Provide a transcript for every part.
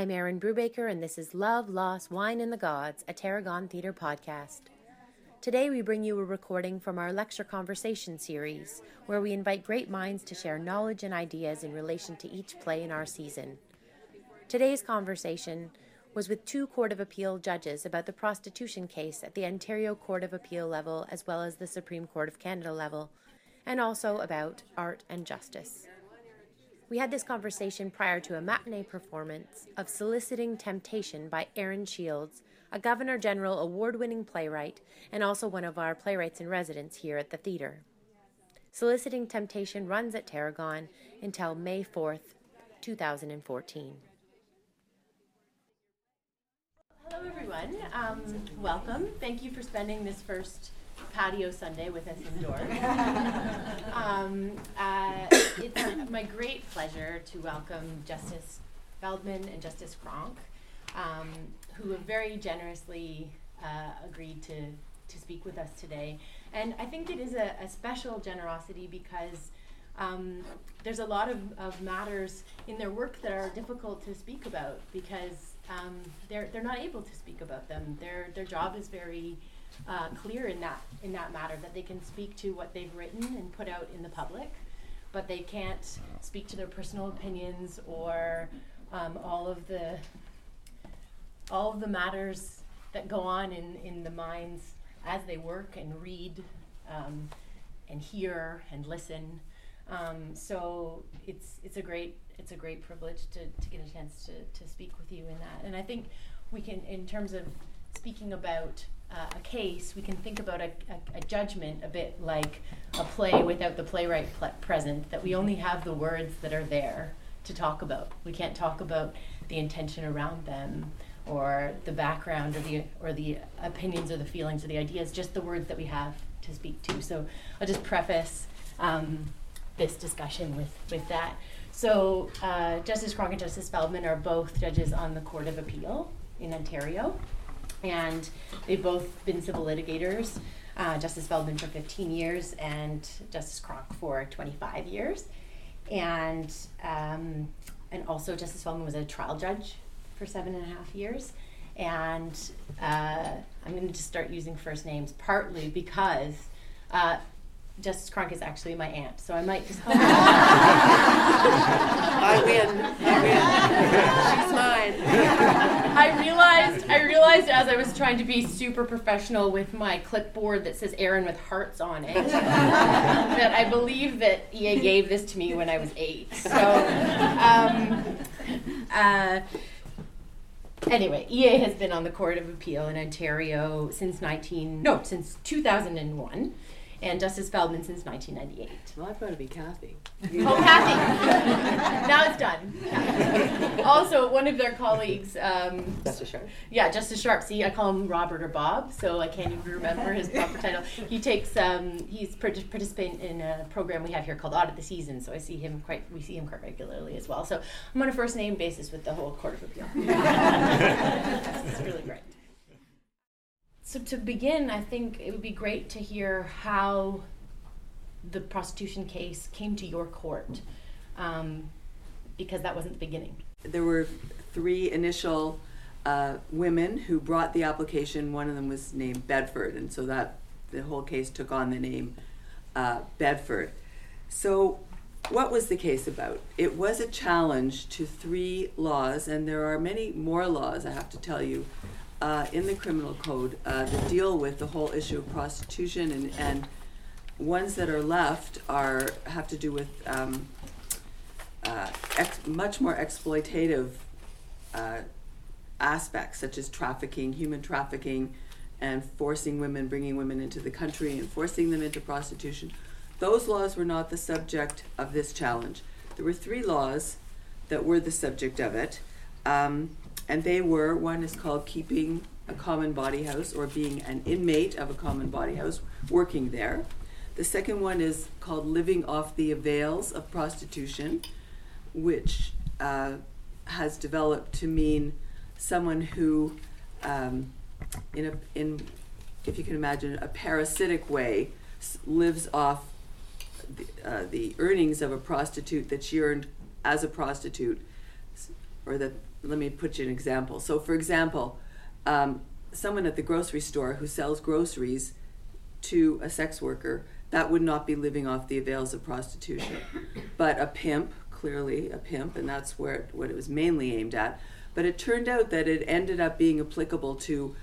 I'm Erin Brubacher, and this is Love, Loss, Wine, and the Gods, a Tarragon Theatre podcast. Today, we bring you a recording from our lecture conversation series, where we invite great minds to share knowledge and ideas in relation to each play in our season. Today's conversation was with two Court of Appeal judges about the prostitution case at the Ontario Court of Appeal level as well as the Supreme Court of Canada level, and also about art and justice. We had this conversation prior to a matinee performance of Soliciting Temptation by Erin Shields, a Governor General award winning playwright and also one of our playwrights in residence here at the theatre. Soliciting Temptation runs at Tarragon until May 4th, 2014. Hello, everyone. Um, welcome. Thank you for spending this first patio Sunday with us indoors. um, uh, it's my great pleasure to welcome Justice Feldman and Justice Cronk, um, who have very generously uh, agreed to, to speak with us today. And I think it is a, a special generosity because um, there's a lot of, of matters in their work that are difficult to speak about because um, they're, they're not able to speak about them. Their, their job is very uh, clear in that in that matter that they can speak to what they've written and put out in the public, but they can't speak to their personal opinions or um, all of the all of the matters that go on in, in the minds as they work and read um, and hear and listen. Um, so it's it's a great it's a great privilege to, to get a chance to, to speak with you in that. And I think we can in terms of speaking about uh, a case, we can think about a, a, a, judgment a bit like a play without the playwright pl- present, that we only have the words that are there to talk about. We can't talk about the intention around them or the background or the, or the opinions or the feelings or the ideas, just the words that we have to speak to. So I'll just preface um, this discussion with, with that. So uh, Justice Cronk and Justice Feldman are both judges on the Court of Appeal in Ontario and they've both been civil litigators. Uh, Justice Feldman for 15 years and Justice Cronk for 25 years, and um, and also Justice Feldman was a trial judge for seven and a half years. And uh, I'm going to just start using first names partly because uh, Justice Cronk is actually my aunt, so I might just. I win. I win. She's mine. I realized. I realized as I was trying to be super professional with my clipboard that says Erin with hearts on it that I believe that EA gave this to me when I was eight. So. Um, uh, anyway, EA has been on the Court of Appeal in Ontario since 19 no since 2001 and Justice Feldman since 1998. Well, I've got to be Kathy. oh, Kathy. now it's done. also, one of their colleagues. Um, Justice Sharpe? Yeah, Justice Sharpe. See, I call him Robert or Bob, so I can't even remember his proper title. He takes, um, he's participant in a program we have here called Audit the Season, so I see him quite, we see him quite regularly as well. So I'm on a first name basis with the whole Court of Appeal. it's really great. So to begin, I think it would be great to hear how the prostitution case came to your court, um, because that wasn't the beginning. There were three initial uh, women who brought the application. One of them was named Bedford, and so that the whole case took on the name uh, Bedford. So, what was the case about? It was a challenge to three laws, and there are many more laws, I have to tell you, uh, in the criminal code uh, that deal with the whole issue of prostitution and, and ones that are left are have to do with um, uh, ex- much more exploitative uh, aspects such as trafficking, human trafficking, and forcing women, bringing women into the country and forcing them into prostitution. Those laws were not the subject of this challenge. There were three laws that were the subject of it. Um, and they were one is called keeping a common bawdy house or being an inmate of a common bawdy house, working there. The second one is called living off the avails of prostitution, which uh, has developed to mean someone who, um, in a in, if you can imagine, a parasitic way, lives off the, uh, the earnings of a prostitute that she earned as a prostitute or that, let me put you an example. So, for example, um, someone at the grocery store who sells groceries to a sex worker, that would not be living off the avails of prostitution. But a pimp, clearly a pimp, and that's where it, what it was mainly aimed at. But it turned out that it ended up being applicable to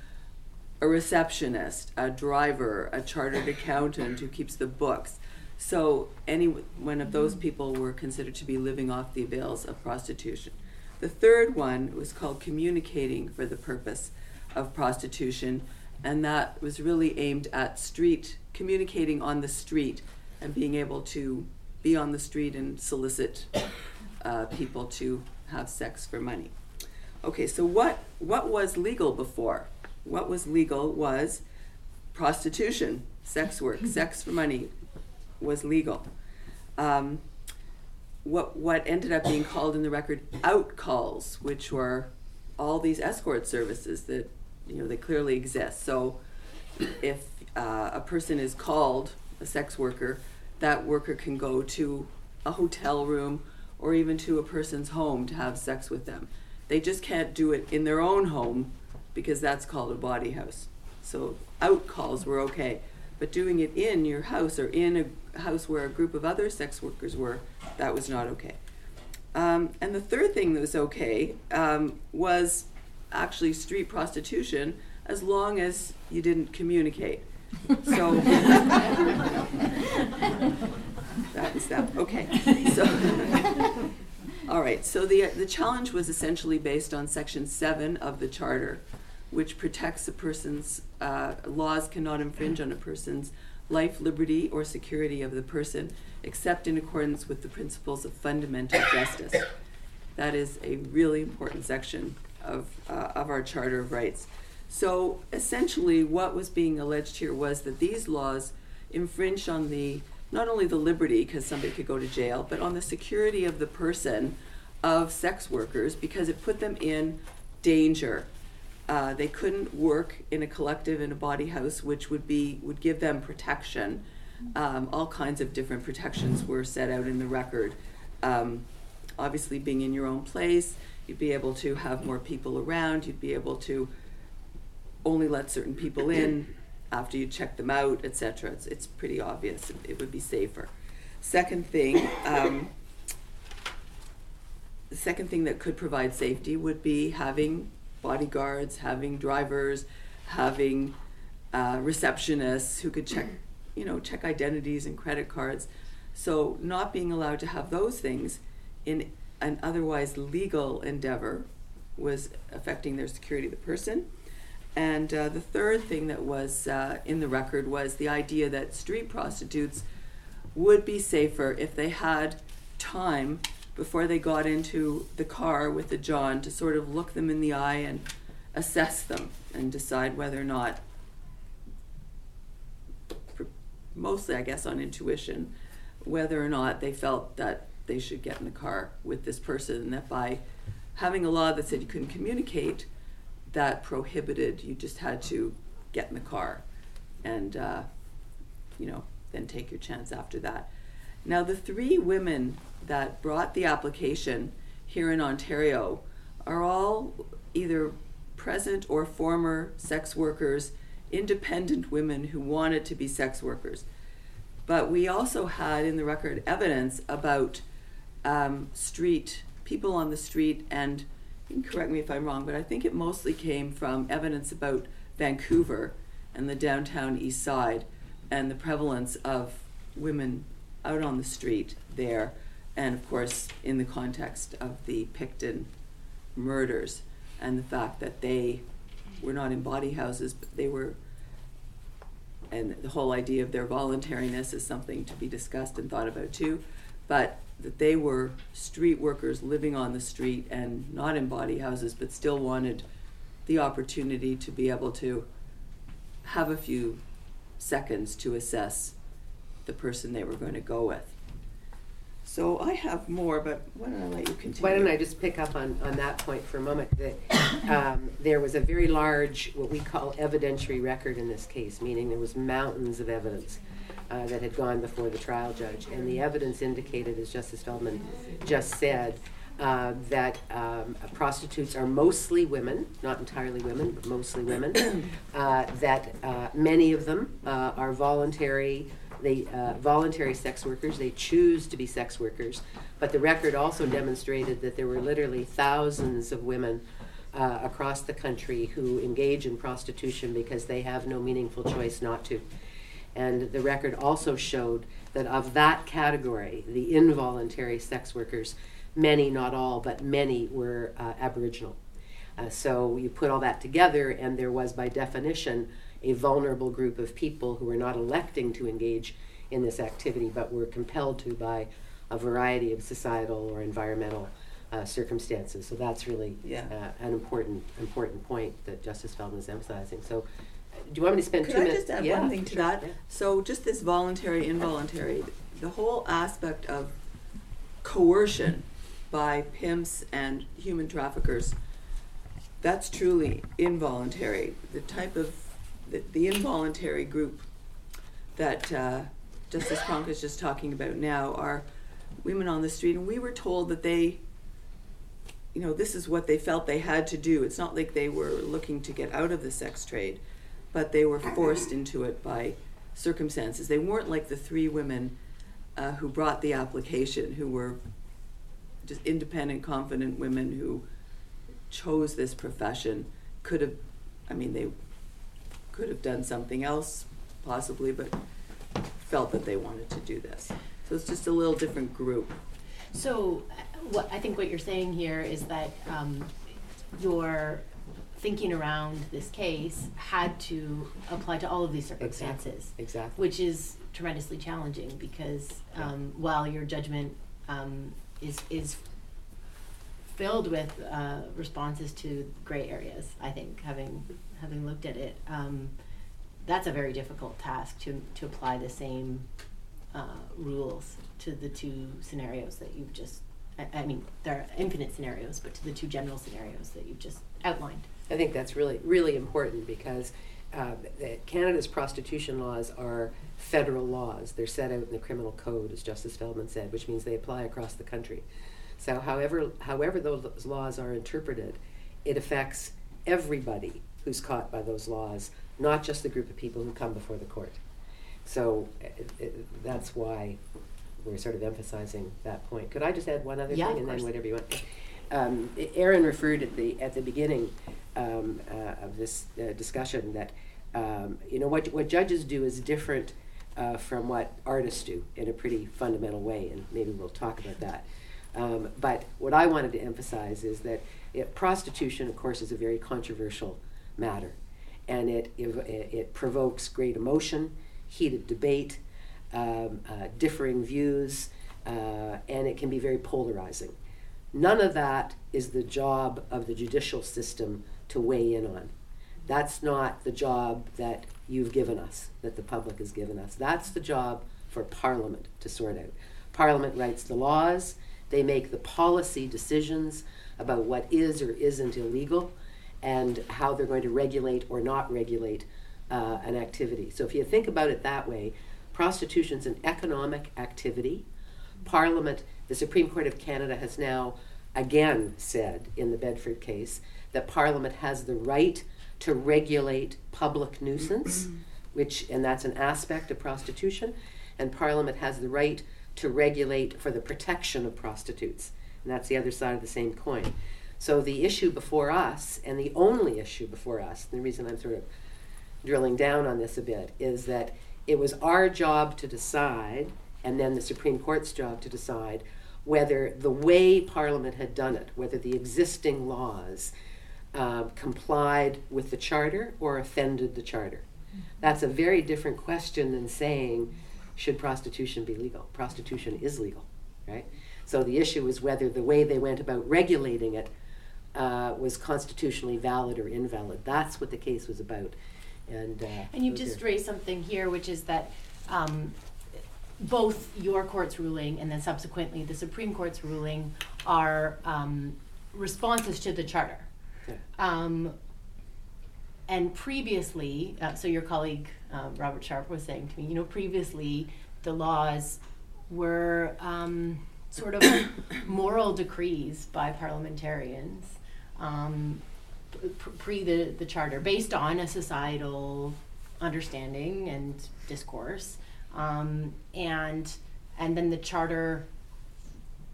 a receptionist, a driver, a chartered accountant who keeps the books. So any one of those people were considered to be living off the avails of prostitution. The third one was called communicating for the purpose of prostitution, and that was really aimed at street communicating on the street and being able to be on the street and solicit uh, people to have sex for money. Okay, so what what was legal before? What was legal was prostitution, sex work, sex for money was legal. Um, what what ended up being called in the record out calls, which were all these escort services that you know they clearly exist. So if uh, a person is called a sex worker, that worker can go to a hotel room or even to a person's home to have sex with them. They just can't do it in their own home because that's called a bawdy house. So out calls were okay, but doing it in your house or in a house where a group of other sex workers were, that was not okay. Um, and the third thing that was okay um, was actually street prostitution as long as you didn't communicate. So that was that. Okay. So all right. So the the challenge was essentially based on Section Seven of the Charter, which protects a person's uh, laws cannot infringe on a person's life, liberty, or security of the person, except in accordance with the principles of fundamental justice. That is a really important section of uh, of our Charter of Rights. So essentially, what was being alleged here was that these laws infringed on the not only the liberty, because somebody could go to jail, but on the security of the person of sex workers because it put them in danger. Uh, they couldn't work in a collective in a bawdy house, which would be would give them protection. Um, all kinds of different protections were set out in the record. Um, obviously, being in your own place, you'd be able to have more people around. You'd be able to only let certain people in after you check them out, etc. It's, it's pretty obvious. It, would be safer. Second thing, um, the second thing that could provide safety would be having bodyguards, having drivers, having uh, receptionists who could check, you know, check identities and credit cards. So not being allowed to have those things in an otherwise legal endeavor was affecting their security of the person. And uh, the third thing that was uh, in the record was the idea that street prostitutes would be safer if they had time before they got into the car with the John to sort of look them in the eye and assess them and decide whether or not, mostly I guess on intuition, whether or not they felt that they should get in the car with this person and that by having a law that said you couldn't communicate, that prohibited, you just had to get in the car and, uh, you know, then take your chance after that. Now, the three women that brought the application here in Ontario are all either present or former sex workers, independent women who wanted to be sex workers. But we also had in the record evidence about um, street people on the street and you can correct me if I'm wrong, but I think it mostly came from evidence about Vancouver and the downtown east side and the prevalence of women out on the street there, and of course, in the context of the Pickton murders and the fact that they were not in body houses, but they were, and the whole idea of their voluntariness is something to be discussed and thought about too. But that they were street workers living on the street and not in body houses, but still wanted the opportunity to be able to have a few seconds to assess the person they were going to go with. So I have more, but why don't I let you continue? Why don't I just pick up on, on that point for a moment? That um, there was a very large, what we call evidentiary record in this case, meaning there was mountains of evidence uh, that had gone before the trial judge. And the evidence indicated, as Justice Feldman just said, uh, that um, prostitutes are mostly women, not entirely women, but mostly women. uh, that uh, many of them uh, are voluntary, they uh, voluntary sex workers. They choose to be sex workers. But the record also demonstrated that there were literally thousands of women uh, across the country who engage in prostitution because they have no meaningful choice not to. And the record also showed that of that category, the involuntary sex workers, many, not all, but many were uh, Aboriginal. Uh, so you put all that together, and there was, by definition, a vulnerable group of people who were not electing to engage in this activity, but were compelled to by a variety of societal or environmental uh, circumstances. So that's really Yeah. uh, an important important point that Justice Feldman is emphasizing. So, uh, do you want me to spend Could two I minutes? just add Yeah, one thing to sure, that? yeah. So just this voluntary, involuntary, the whole aspect of coercion by pimps and human traffickers, that's truly involuntary. The type of, the, involuntary group that uh, Justice Cronk is just talking about now are women on the street, and we were told that they, you know, this is what they felt they had to do. It's not like they were looking to get out of the sex trade, but they were forced into it by circumstances. They weren't like the three women uh, who brought the application, who were just independent, confident women who chose this profession. Could have, I mean, they could have done something else possibly, but felt that they wanted to do this. So it's just a little different group. So, uh, what I think what you're saying here is that um, your thinking around this case had to apply to all of these circumstances, Exactly. which is tremendously challenging because um, while your judgment um, is is filled with uh, responses to gray areas, I think having having looked at it, um, that's a very difficult task to to apply the same uh, rules to the two scenarios that you've just. I, I mean, there are infinite scenarios, but to the two general scenarios that you've just outlined. I think that's really, really important because uh, Canada's prostitution laws are federal laws. They're set out in the criminal code, as Justice Feldman said, which means they apply across the country. So, however, however those laws are interpreted, it affects everybody who's caught by those laws, not just the group of people who come before the court. So, uh, uh, that's why we're sort of emphasizing that point. Could I just add one other Yeah, thing, and then whatever you want? Um, Erin referred at the at the beginning um, uh, of this uh, discussion that um, you know what what judges do is different uh, from what artists do in a pretty fundamental way, and maybe we'll talk about that. Um, but what I wanted to emphasize is that it, prostitution, of course, is a very controversial matter, and it it, it provokes great emotion, heated debate, um, uh, differing views, uh, and it can be very polarizing. None of that is the job of the judicial system to weigh in on. That's not the job that you've given us, that the public has given us. That's the job for Parliament to sort out. Parliament writes the laws, they make the policy decisions about what is or isn't illegal and how they're going to regulate or not regulate uh, an activity. So if you think about it that way, prostitution's an economic activity. Parliament, the Supreme Court of Canada has now again said in the Bedford case that Parliament has the right to regulate public nuisance, which, and that's an aspect of prostitution, and Parliament has the right to regulate for the protection of prostitutes. And that's the other side of the same coin. So the issue before us, and the only issue before us, and the reason I'm sort of drilling down on this a bit, is that it was our job to decide, and then the Supreme Court's job to decide, whether the way Parliament had done it, whether the existing laws uh, complied with the Charter or offended the Charter. That's a very different question than saying, should prostitution be legal? Prostitution is legal, right? So the issue is whether the way they went about regulating it uh, was constitutionally valid or invalid. That's what the case was about. And, uh, And you've just raised something here, which is that um, both your court's ruling and then subsequently the Supreme Court's ruling are um, responses to the charter. Yeah. Um, and previously, uh, so your colleague um, Robert Sharpe was saying to me, you know, previously the laws were um, sort of moral decrees by parliamentarians um, pre the, the charter based on a societal understanding and discourse um, and and then the charter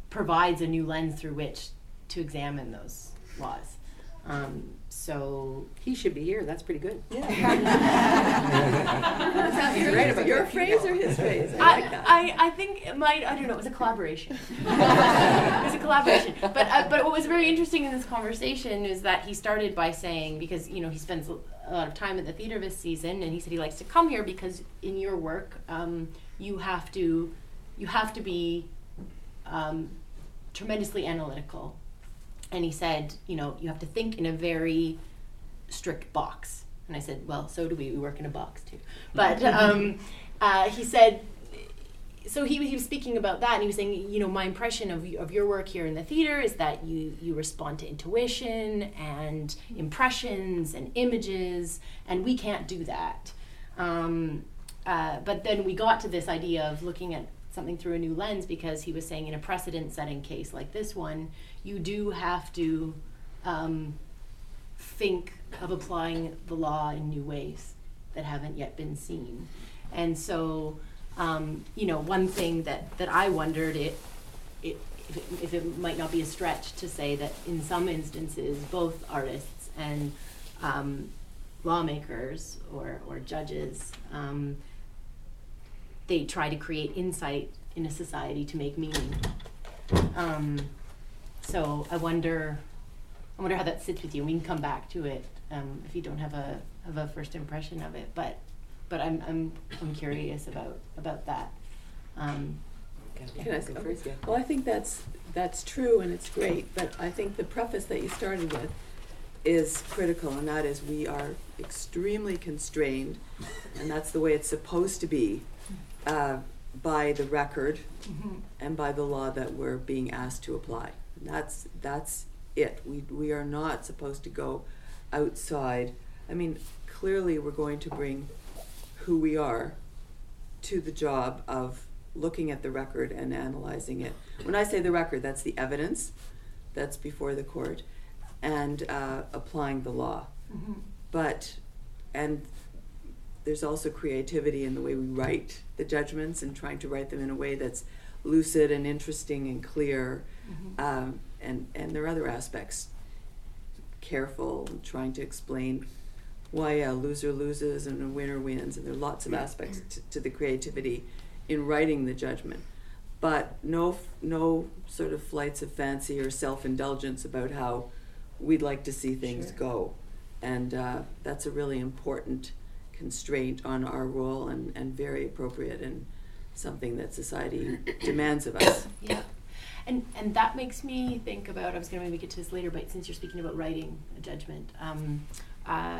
provides a new lens through which to examine those laws. Um, so He should be here. That's pretty good. Is He's right about your phrase or his phrase? I like I, that. I, I think it might I don't know it was a collaboration it was a collaboration but uh, but what was very interesting in this conversation is that he started by saying because you know he spends a lot of time at the theater this season and he said he likes to come here because in your work um, you have to you have to be um, tremendously analytical and he said you know you have to think in a very strict box. And i said well so do we we work in a box too. But um, uh, he said so he, he was speaking about that and he was saying you know my impression of, of your work here in the theater is that you you respond to intuition and impressions and images and we can't do that. Um, uh, but then we got to this idea of looking at something through a new lens because he was saying in a precedent setting case like this one you do have to um, think of applying the law in new ways that haven't yet been seen. And so, um, you know, one thing that, that I wondered it, it, if, it, if it might not be a stretch to say that in some instances, both artists and um, lawmakers or, or judges, um, they try to create insight in a society to make meaning. So I wonder, I wonder how that sits with you. We can come back to it um, if you don't have a have a first impression of it. But but I'm I'm I'm curious about about that. Um, Can I Go go first? Yeah. Well, I think that's, that's true and it's great, but I think the preface that you started with is critical, and that is we are extremely constrained, and that's the way it's supposed to be, uh, by the record and by the law that we're being asked to apply. That's, that's it. We, we are not supposed to go outside. I mean, clearly, we're going to bring who we are to the job of looking at the record and analyzing it. When I say the record, that's the evidence that's before the court and uh, applying the law. But, and there's also creativity in the way we write the judgments and trying to write them in a way that's lucid and interesting and clear. Um, and, and there are other aspects, careful, trying to explain why a loser loses and a winner wins, and there are lots of aspects to, to the creativity in writing the judgment. But no, no sort of flights of fancy or self indulgence about how we'd like to see things Sure. go. And uh, that's a really important constraint on our role and, and very appropriate and something that society demands of us. Yeah. And and that makes me think about I was gonna maybe get to this later, but since you're speaking about writing a judgment, um, uh,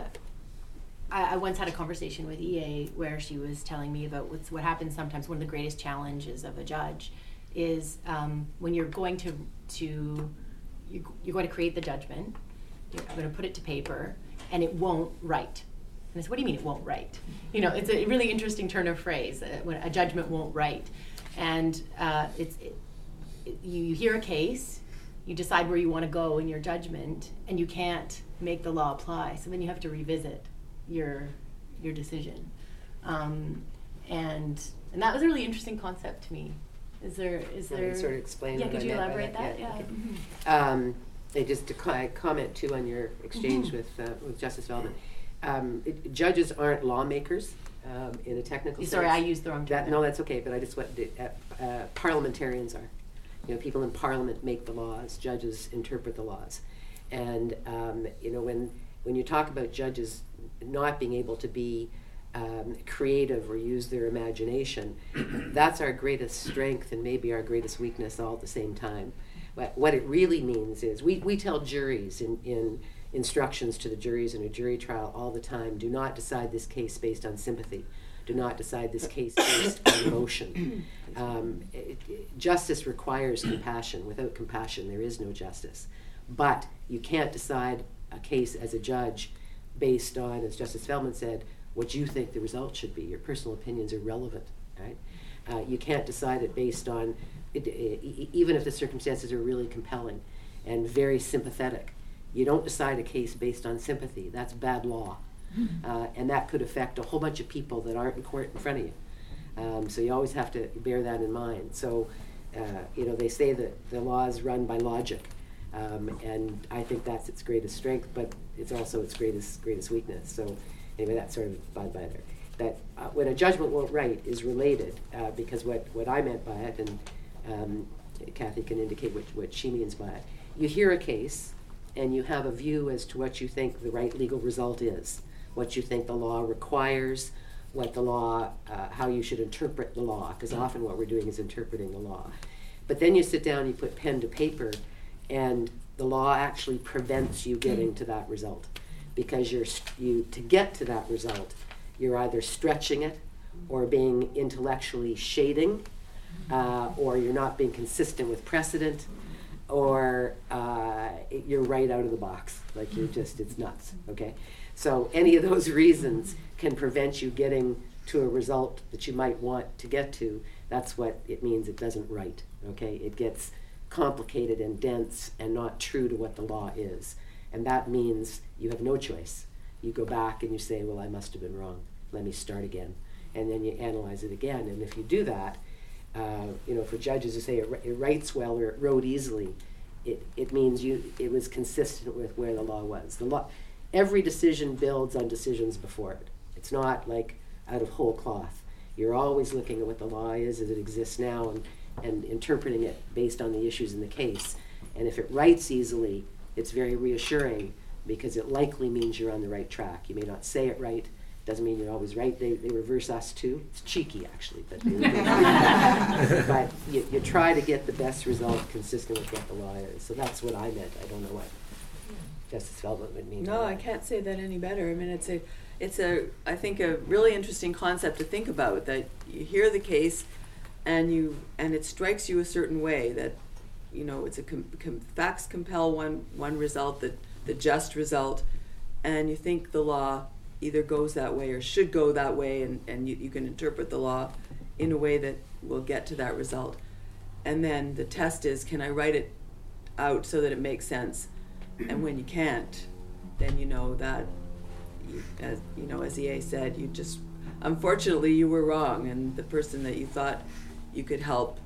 I, I once had a conversation with EA where she was telling me about what's what happens sometimes. One of the greatest challenges of a judge is um, when you're going to to you, you're going to create the judgment. You're going to put it to paper, and it won't write. And I said, "What do you mean it won't write?" You know, it's a really interesting turn of phrase. Uh, when a judgment won't write, and uh, it's it, it, you, hear a case, you decide where you want to go in your judgment, and you can't make the law apply. So then you have to revisit your your decision, um, and and that was a really interesting concept to me. Is there is Let there sort of explain Yeah, could you elaborate that? that. Yeah. Yeah, Mhm. Um, and just to co- comment too on your exchange Mhm. with uh, with Justice Feldman. Um, it, judges aren't lawmakers um, in a technical Sorry, I used the wrong term. That, no, that's okay, but I just want to, uh, uh, parliamentarians are. You know, people in parliament make the laws, judges interpret the laws. And, um, you know, when, when you talk about judges not being able to be um, creative or use their imagination, that's our greatest strength and maybe our greatest weakness all at the same time. But what it really means is we, we tell juries in, in instructions to the juries in a jury trial all the time do not decide this case based on sympathy. Do not decide this case based on emotion. Um, it, it- justice requires compassion. Without compassion, there is no justice. But you can't decide a case as a judge based on, as Justice Feldman said, what you think the result should be. Your personal opinions are relevant, right? Uh, you can't decide it based on, it, even if the circumstances are really compelling and very sympathetic. You don't decide a case based on sympathy. That's bad law. Uh, and that could affect a whole bunch of people that aren't in court in front of you. Um, so you always have to bear that in mind. So, uh, you know, they say that the law is run by logic. Um, and I think that's its greatest strength, but it's also its greatest greatest weakness. So, anyway, that's sort of by there. That uh, when a judgment won't write is related, uh, because what, what I meant by it, and um, Kathy can indicate what, what she means by it. You hear a case, and you have a view as to what you think the right legal result is, what you think the law requires, what the law, uh, how you should interpret the law, because often what we're doing is interpreting the law. But then you sit down, you put pen to paper, and the law actually prevents you getting to that result, because you're you to get to that result, you're either stretching it, or being intellectually shading, uh, or you're not being consistent with precedent, or uh, you're right out of the box. Like you're just, it's nuts. Okay? So, any of those reasons can prevent you getting to a result that you might want to get to. That's what it means it doesn't write. Okay? It gets complicated and dense and not true to what the law is. And that means you have no choice. You go back and you say, well, I must have been wrong. Let me start again. And then you analyze it again. And if you do that, uh, you know, for judges to say it, it writes well or it wrote easily, it, it means you it was consistent with where the law was. The law, every decision builds on decisions before it. It's not like out of whole cloth. You're always looking at what the law is as it exists now and, and interpreting it based on the issues in the case. And if it writes easily, it's very reassuring because it likely means you're on the right track. You may not say it right, doesn't mean you're always right. They, they reverse us too. It's cheeky actually, but but you, you try to get the best result consistent with what the law is. So that's what I meant. I don't know what Justice Feldman would mean. No, I can't say that any better. I mean, it's a, it's a, I think a really interesting concept to think about. That you hear the case, and you, and it strikes you a certain way. That, you know, it's a com, com, facts compel one one result, the the just result, and you think the law either goes that way or should go that way, and and you, you can interpret the law in a way that will get to that result. And then the test is, can I write it out so that it makes sense? And when you can't, then you know that, you, as you know, as EA said, you just, unfortunately, you were wrong, and the person that you thought you could help,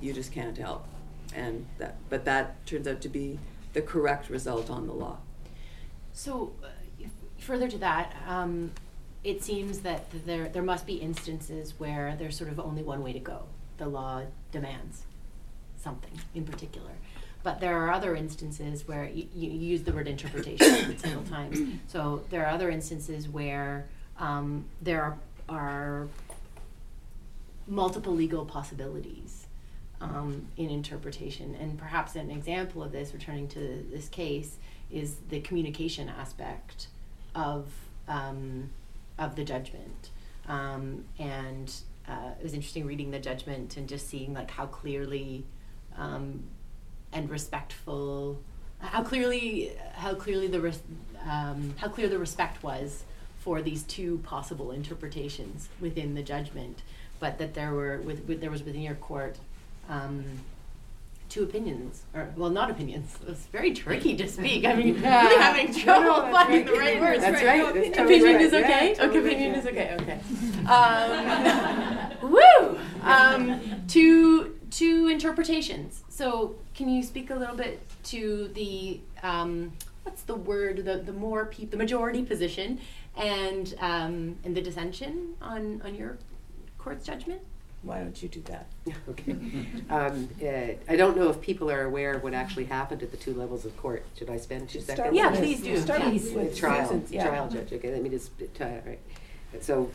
you just can't help, and that, but that turns out to be the correct result on the law. So, uh, further to that, um, it seems that there there must be instances where there's sort of only one way to go. The law demands something in particular, but there are other instances where you, you use the word interpretation several times. So there are other instances where um, there are, multiple legal possibilities um, in interpretation. And perhaps an example of this, returning to this case, is the communication aspect of um, of the judgment. Um, and uh, it was interesting reading the judgment and just seeing like how clearly um, and respectful, how clearly how clearly the res- um, how clear the respect was for these two possible interpretations within the judgment, but that there were with, with there was within your court um, two opinions, or well, not opinions. It's very tricky to speak. I mean, Yeah. really having trouble No, that's finding the right. right words. That's it. right. No, opinion totally opinion right. is okay. Yeah, totally opinion right, is okay. Okay. Um, woo. Um, two two interpretations. So, can you speak a little bit to the um, what's the word? The the more people, the majority position, and um, and the dissension on on your court's judgment. Why don't you do that? okay. Um, uh, I don't know if people are aware of what actually happened at the two levels of court. Should I spend two Start seconds? Yeah, please do. Start Please. with With trial, Susan's, yeah. trial judge. Okay, let me just uh, right. So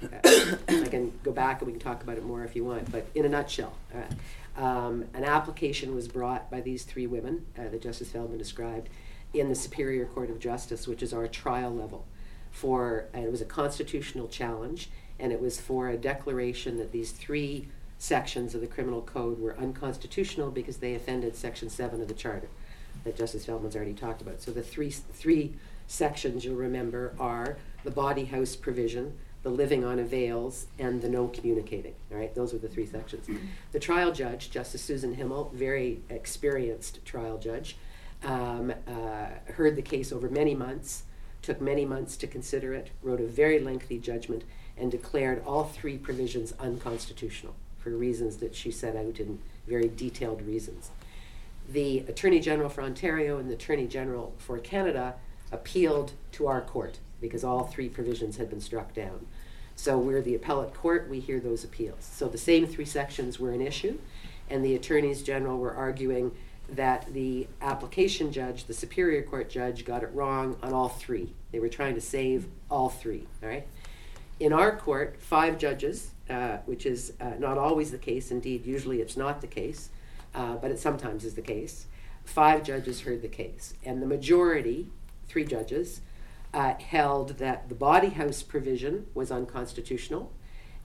I can go back and we can talk about it more if you want. But in a nutshell, uh, um, an application was brought by these three women uh, that Justice Feldman described in the Superior Court of Justice, which is our trial level. For and it was a constitutional challenge, and it was for a declaration that these three sections of the criminal code were unconstitutional because they offended Section Seven of the Charter that Justice Feldman's already talked about. So the three three sections you'll remember are the bawdy house provision, the living on avails, and the no communicating. All right, those were the three sections. The trial judge, Justice Susan Himel, very experienced trial judge, um, uh, heard the case over many months, took many months to consider it, wrote a very lengthy judgment, and declared all three provisions unconstitutional for reasons that she set out in very detailed reasons. The Attorney General for Ontario and the Attorney General for Canada appealed to our court because all three provisions had been struck down. So we're the appellate court, we hear those appeals. So the same three sections were an issue, and the attorneys general were arguing that the application judge, the Superior Court judge, got it wrong on all three. They were trying to save all three, all right? In our court, five judges, uh, which is uh, not always the case, indeed, usually it's not the case, uh, but it sometimes is the case. Five judges heard the case, and the majority, three judges, uh, held that the bawdy house provision was unconstitutional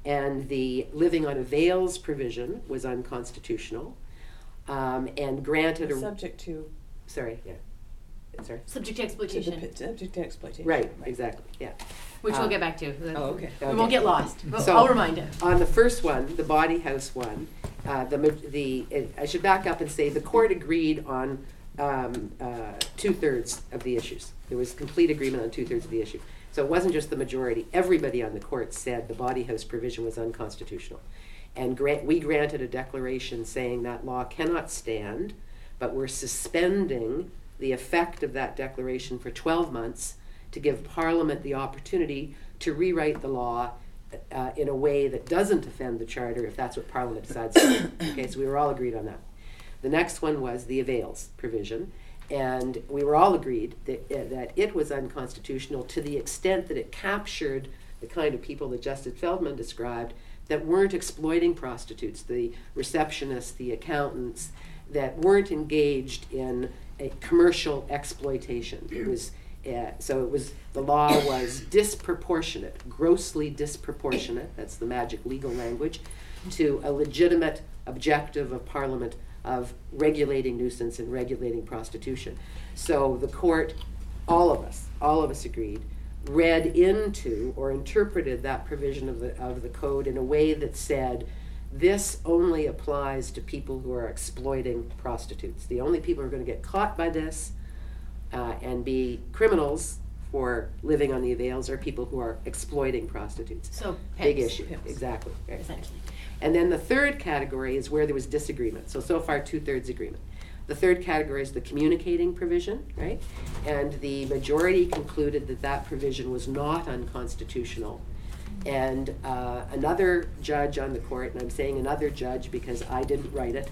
and the living on avails provision was unconstitutional um, and granted a Subject to, sorry yeah sorry Subject to to the, exploitation, subject to exploitation. right exactly yeah which we'll get back to. Oh, okay. We won't get lost. But So- I'll remind it. on the first one the bawdy house one uh, the ma- the it, I should back up and say the court agreed on um, uh, two thirds of the issues. There was complete agreement on two thirds of the issue. So it wasn't just the majority. Everybody on the court said the bawdy house provision was unconstitutional, and grant, we granted a declaration saying that law cannot stand, but we're suspending the effect of that declaration for 12 months to give Parliament the opportunity to rewrite the law uh, in a way that doesn't offend the charter if that's what Parliament decides to do. Okay, so we were all agreed on that. The next one was the avails provision, and we were all agreed that, uh, that it was unconstitutional to the extent that it captured the kind of people that Justice Feldman described that weren't exploiting prostitutes, the receptionists, the accountants, that weren't engaged in a commercial exploitation. It was uh, so it was the law was disproportionate, grossly disproportionate. That's the magic legal language to a legitimate objective of Parliament of regulating nuisance and regulating prostitution. So the court, all of us, all of us agreed, read into or interpreted that provision of the of the code in a way that said this only applies to people who are exploiting prostitutes. The only people who are going to get caught by this uh, and be criminals for living on the avails are people who are exploiting prostitutes. So Big issue, Pimps. exactly. right. essentially. And then the third category is where there was disagreement. So, so far, two thirds agreement. The third category is the communicating provision, right? And the majority concluded that that provision was not unconstitutional. And uh, another judge on the court, and I'm saying another judge because I didn't write it,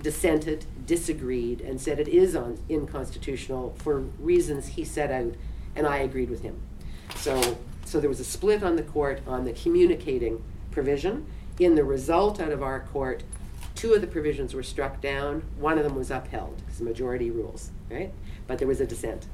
dissented, disagreed, and said it is un- unconstitutional for reasons he set out, and I agreed with him. So, so there was a split on the court on the communicating provision. In the result out of our court, two of the provisions were struck down, one of them was upheld, because majority rules, right? But there was a dissent.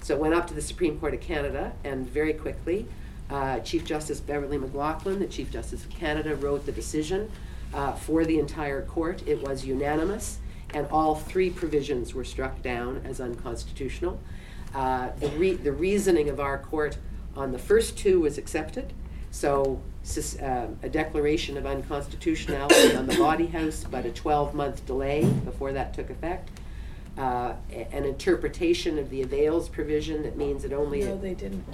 So it went up to the Supreme Court of Canada, and very quickly, uh, Chief Justice Beverley McLachlin, the Chief Justice of Canada, wrote the decision uh, for the entire court. It was unanimous, and all three provisions were struck down as unconstitutional. Uh, the, re- the reasoning of our court on the first two was accepted. So, uh, a declaration of unconstitutionality on the bawdy house, but a 12 month delay before that took effect. Uh, a- an interpretation of the avails provision that means it only. No, they didn't.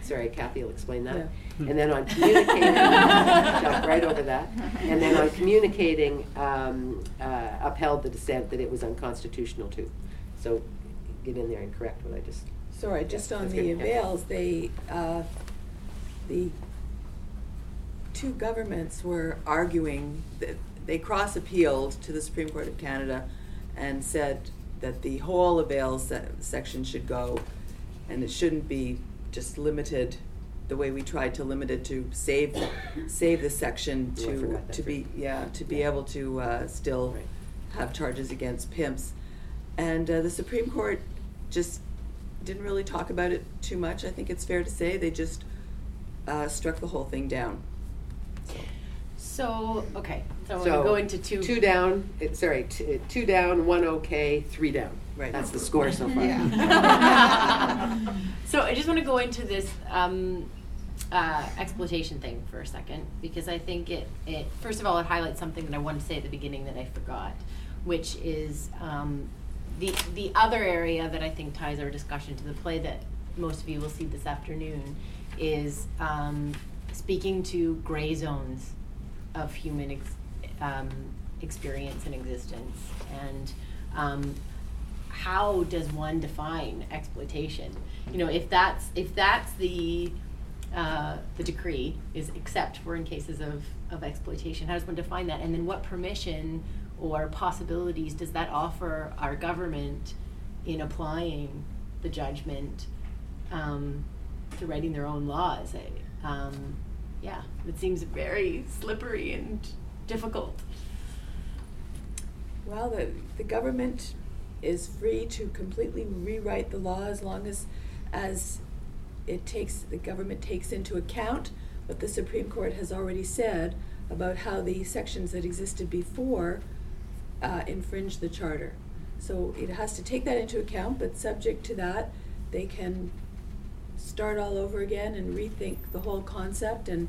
Sorry, Kathy will explain that. And then on communicating, jump right over that. And then on communicating, um, uh, upheld the dissent that it was unconstitutional too. So get in there and correct what I just. Sorry, just on that's the good, yeah. avails, they, uh, the two governments were arguing that they cross appealed to the Supreme Court of Canada and said that the whole avails se- section should go and it shouldn't be just limited the way we tried to limit it to save save the section Oh, I to forgot that to be yeah to be Yeah. able to uh, still Right. have charges against pimps and uh, the Supreme Court just didn't really talk about it too much I think it's fair to say they just uh, struck the whole thing down So, okay, so we're So, gonna go into two. Two down, it, sorry, t- two down, one okay, three down. Right. That's the score so far. So I just want to go into this, um, uh, exploitation thing for a second because I think it, it first of all it highlights something that I wanted to say at the beginning that I forgot, which is um, the the other area that I think ties our discussion to the play that most of you will see this afternoon is um, speaking to gray zones of human ex- um, experience and existence and um, how does one define exploitation? You know, if that's if that's the uh, the decree is except for in cases of, of exploitation, how does one define that? And then what permission or possibilities does that offer our government in applying the judgment um, to writing their own laws? Um, yeah, it seems very slippery and difficult. Well, the, the government is free to completely rewrite the law as long as, as it takes, the government takes into account what the Supreme Court has already said about how the sections that existed before uh, infringe the charter. So it has to take that into account, but subject to that, they can start all over again and rethink the whole concept and,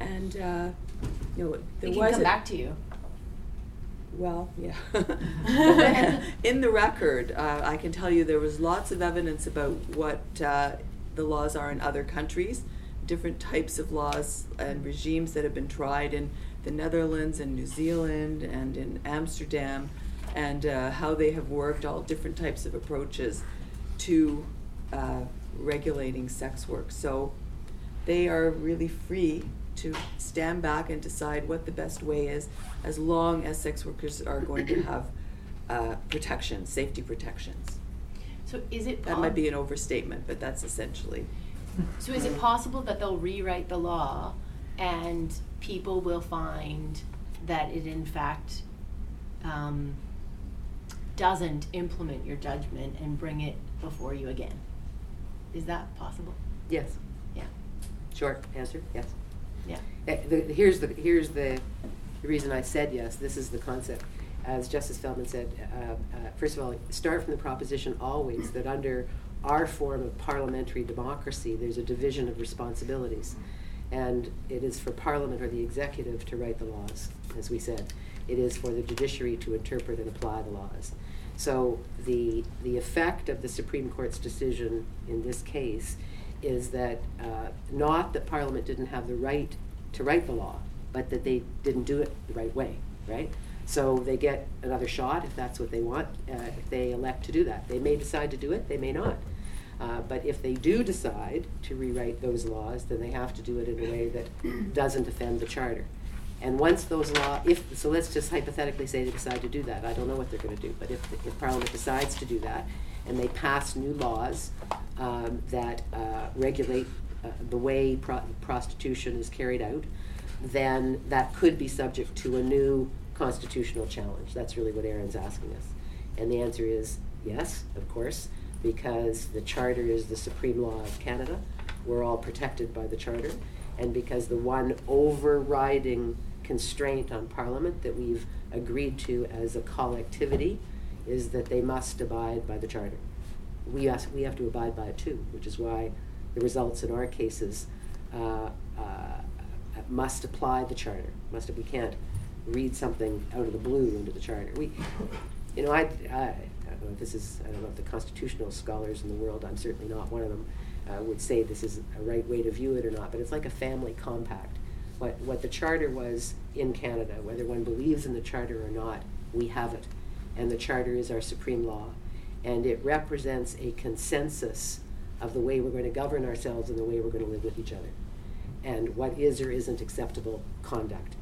and, uh, you know, there It was can come a- back to you. Well, yeah. In the record, uh, I can tell you there was lots of evidence about what uh, the laws are in other countries, different types of laws and regimes that have been tried in the Netherlands and New Zealand and in Amsterdam, and uh, how they have worked, all different types of approaches to uh, regulating sex work. So they are really free to stand back and decide what the best way is, as long as sex workers are going to have uh, protection, safety protections. So is it That might be an overstatement, but that's essentially. So is it possible that they'll rewrite the law and people will find that it in fact um, doesn't implement your judgment and bring it before you again? Is that possible? Yes. Yeah. Short answer, yes. Yeah. Uh, the, here's the here's the, the reason I said yes. This is the concept. As Justice Feldman said, uh, uh, first of all, start from the proposition always that under our form of parliamentary democracy, there's a division of responsibilities, and it is for Parliament or the executive to write the laws, as we said. It is for the judiciary to interpret and apply the laws. So the the effect of the Supreme Court's decision in this case is that uh, not that Parliament didn't have the right to write the law, but that they didn't do it the right way, right? So they get another shot if that's what they want, uh, if they elect to do that. They may decide to do it, they may not. Uh, but if they do decide to rewrite those laws, then they have to do it in a way that doesn't offend the charter. And once those law, if so, let's just hypothetically say they decide to do that. I don't know what they're going to do, but if, if Parliament decides to do that, and they pass new laws um, that uh, regulate uh, the way pro- prostitution is carried out, then that could be subject to a new constitutional challenge. That's really what Erin's asking us. And the answer is yes, of course, because the Charter is the supreme law of Canada. We're all protected by the Charter. And because the one overriding constraint on Parliament that we've agreed to as a collectivity is that they must abide by the Charter. We, has, we have to abide by it too, which is why the results in our cases uh, uh, must apply the Charter. Must we can't read something out of the blue into the Charter. We, you know, I, I, I don't know if this is, I don't know if the constitutional scholars in the world, I'm certainly not one of them, uh, would say this is a right way to view it or not, but it's like a family compact. What, what the Charter was in Canada, whether one believes in the Charter or not, we have it. And the Charter is our supreme law. And it represents a consensus of the way we're going to govern ourselves and the way we're going to live with each other. And what is or isn't acceptable conduct.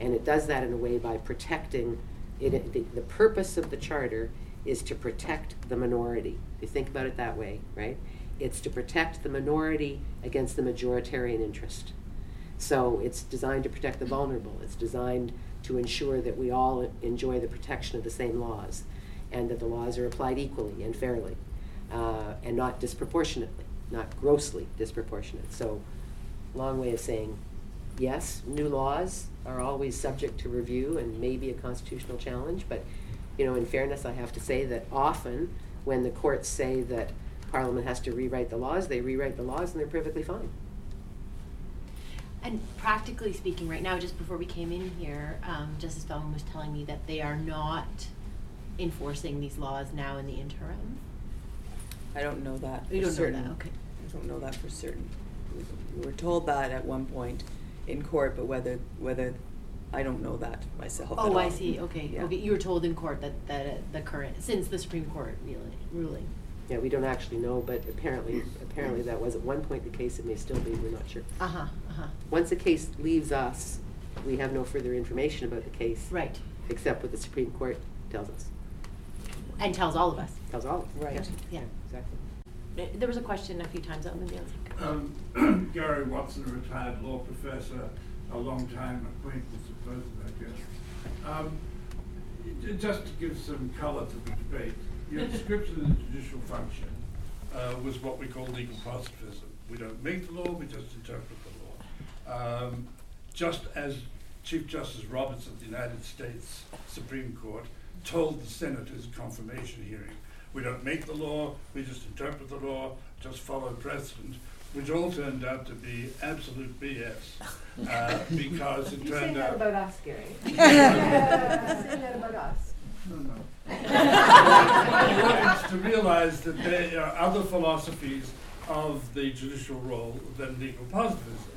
And it does that in a way by protecting it. The, the purpose of the Charter is to protect the minority. If you think about it that way, right? It's to protect the minority against the majoritarian interest. So it's designed to protect the vulnerable. It's designed to ensure that we all enjoy the protection of the same laws and that the laws are applied equally and fairly uh, and not disproportionately, not grossly disproportionate. So, long way of saying yes, new laws are always subject to review and maybe a constitutional challenge, but you know, in fairness, I have to say that often when the courts say that Parliament has to rewrite the laws, they rewrite the laws and they're perfectly fine. And practically speaking, right now, just before we came in here, um, Justice Feldman was telling me that they are not enforcing these laws now in the interim. I don't know that You for don't know certain. that, okay. I don't know that for certain. We- We were told that at one point in court, but whether, whether, I don't know that myself at Oh, I all. see, okay, Yeah. okay, you were told in court that, that uh, the current, since the Supreme Court ruling, ruling. Yeah, we don't actually know, but apparently, apparently that was at one point the case, it may still be, we're not sure. Uh-huh, uh-huh, Once a case leaves us, we have no further information about the case. right, Except what the Supreme Court tells us, and tells all of us. tells all of us. Right. Yeah. Exactly. Uh, There was a question a few times, maybe I'll take. Um, Gary Watson, a retired law professor, a long time acquaintance of both, I guess. Um, j- Just to give some colour to the debate, your description of the judicial function uh, was what we call legal positivism. We don't make the law, we just interpret the law. Um, Just as Chief Justice Roberts of the United States Supreme Court told the Senate at his confirmation hearing, we don't make the law, we just interpret the law, just follow precedent, which all turned out to be absolute BS. uh, Because it turned out. us, Gary. You say that about us. No, no. It's to realize that there are other philosophies of the judicial role than legal positivism.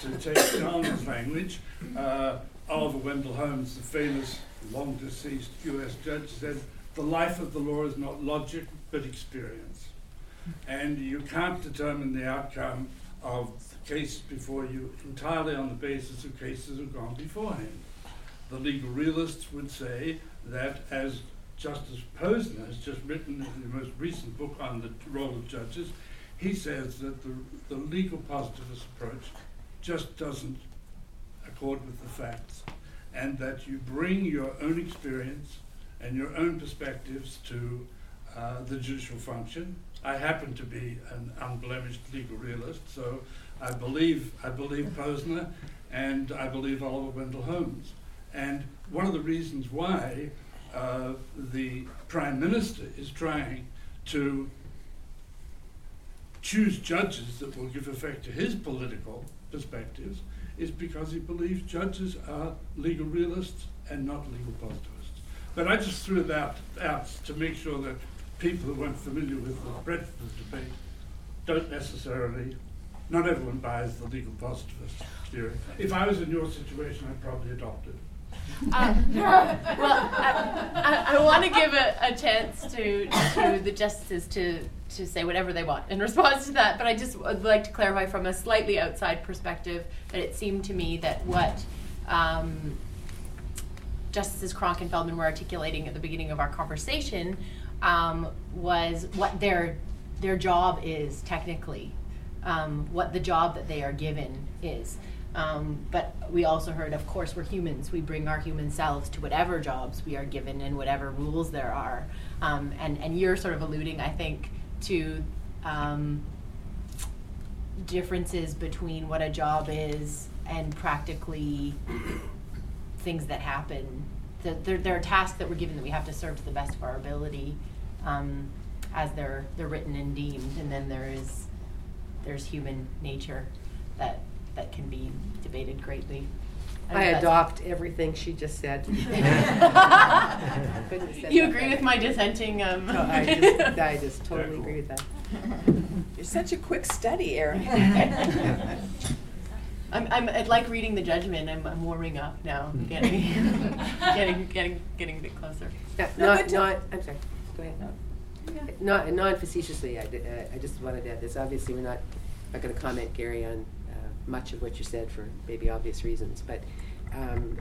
To take John's language, uh, Oliver Wendell Holmes, the famous long deceased US judge, said, the life of the law is not logic but experience. And you can't determine the outcome of the case before you entirely on the basis of cases that have gone beforehand. The legal realists would say that, as Justice Posner has just written in the most recent book on the role of judges, he says that the, the legal positivist approach just doesn't accord with the facts, and that you bring your own experience and your own perspectives to uh, the judicial function. I happen to be an unblemished legal realist, so I believe I believe Posner, and I believe Oliver Wendell Holmes. And one of the reasons why uh, the Prime Minister is trying to choose judges that will give effect to his political perspectives is because he believes judges are legal realists and not legal positivists. But I just threw that out, to make sure that people who aren't familiar with the breadth of the debate don't necessarily, not everyone buys the legal positivist theory. If I was in your situation, I'd probably adopt it. Um, well, I, I, I want to give a, a chance to to the justices to to say whatever they want in response to that. But I just would like to clarify from a slightly outside perspective that it seemed to me that what um, Justices Cronk and Feldman were articulating at the beginning of our conversation um, was what their their job is technically, um, what the job that they are given is. Um, but we also heard, of course, we're humans. We bring our human selves to whatever jobs we are given and whatever rules there are. Um, and and you're sort of alluding, I think, to um, differences between what a job is and practically things that happen. The, there, there are tasks that we're given that we have to serve to the best of our ability, um, as they're they're written and deemed, and then there is there's human nature that that can be debated greatly. don't I adopt everything she just said. Couldn't have said you agree better. with my dissenting? Um, No, I just, I just totally agree with that. You're such a quick study, Erin. I'm, I'm, I like reading the judgment. I'm, I'm warming up now, getting, getting, getting, getting a bit closer. Yeah, No, Not, but to- not, I'm sorry, go ahead. Not, non-facetiously, I, d- uh, I just wanted to add this, obviously, we're not, not gonna comment, Gary, on, much of what you said for maybe obvious reasons, but, um,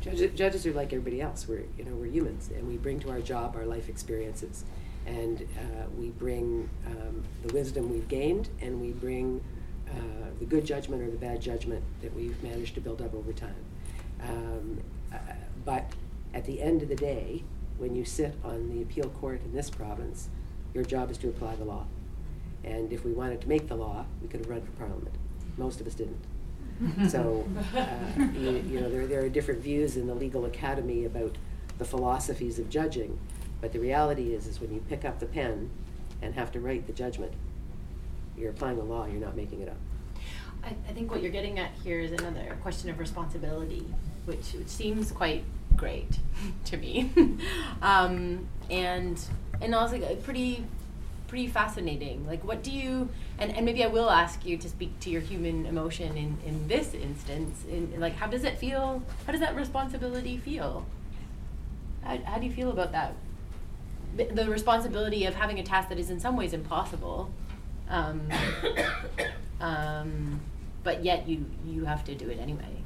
judges, judges are like everybody else, we're, you know, we're humans, and we bring to our job our life experiences. And, uh, we bring, um, the wisdom we've gained, and we bring, uh, the good judgment or the bad judgment that we've managed to build up over time. Um, uh, but at the end of the day, when you sit on the appeal court in this province, your job is to apply the law. And if we wanted to make the law, we could have run for parliament. Most of us didn't. So, uh, you, you know, there, there are different views in the legal academy about the philosophies of judging, but the reality is, is when you pick up the pen and have to write the judgment, you're applying the law, you're not making it up. I, I think what you're getting at here is another question of responsibility, which, which seems quite great to me, um, and and also pretty pretty fascinating. Like, what do you and, and maybe I will ask you to speak to your human emotion in, in this instance. In like, how does it feel? How does that responsibility feel? How, how do you feel about that? The- The responsibility of having a task that is in some ways impossible, um, um, but yet you you have to do it anyway.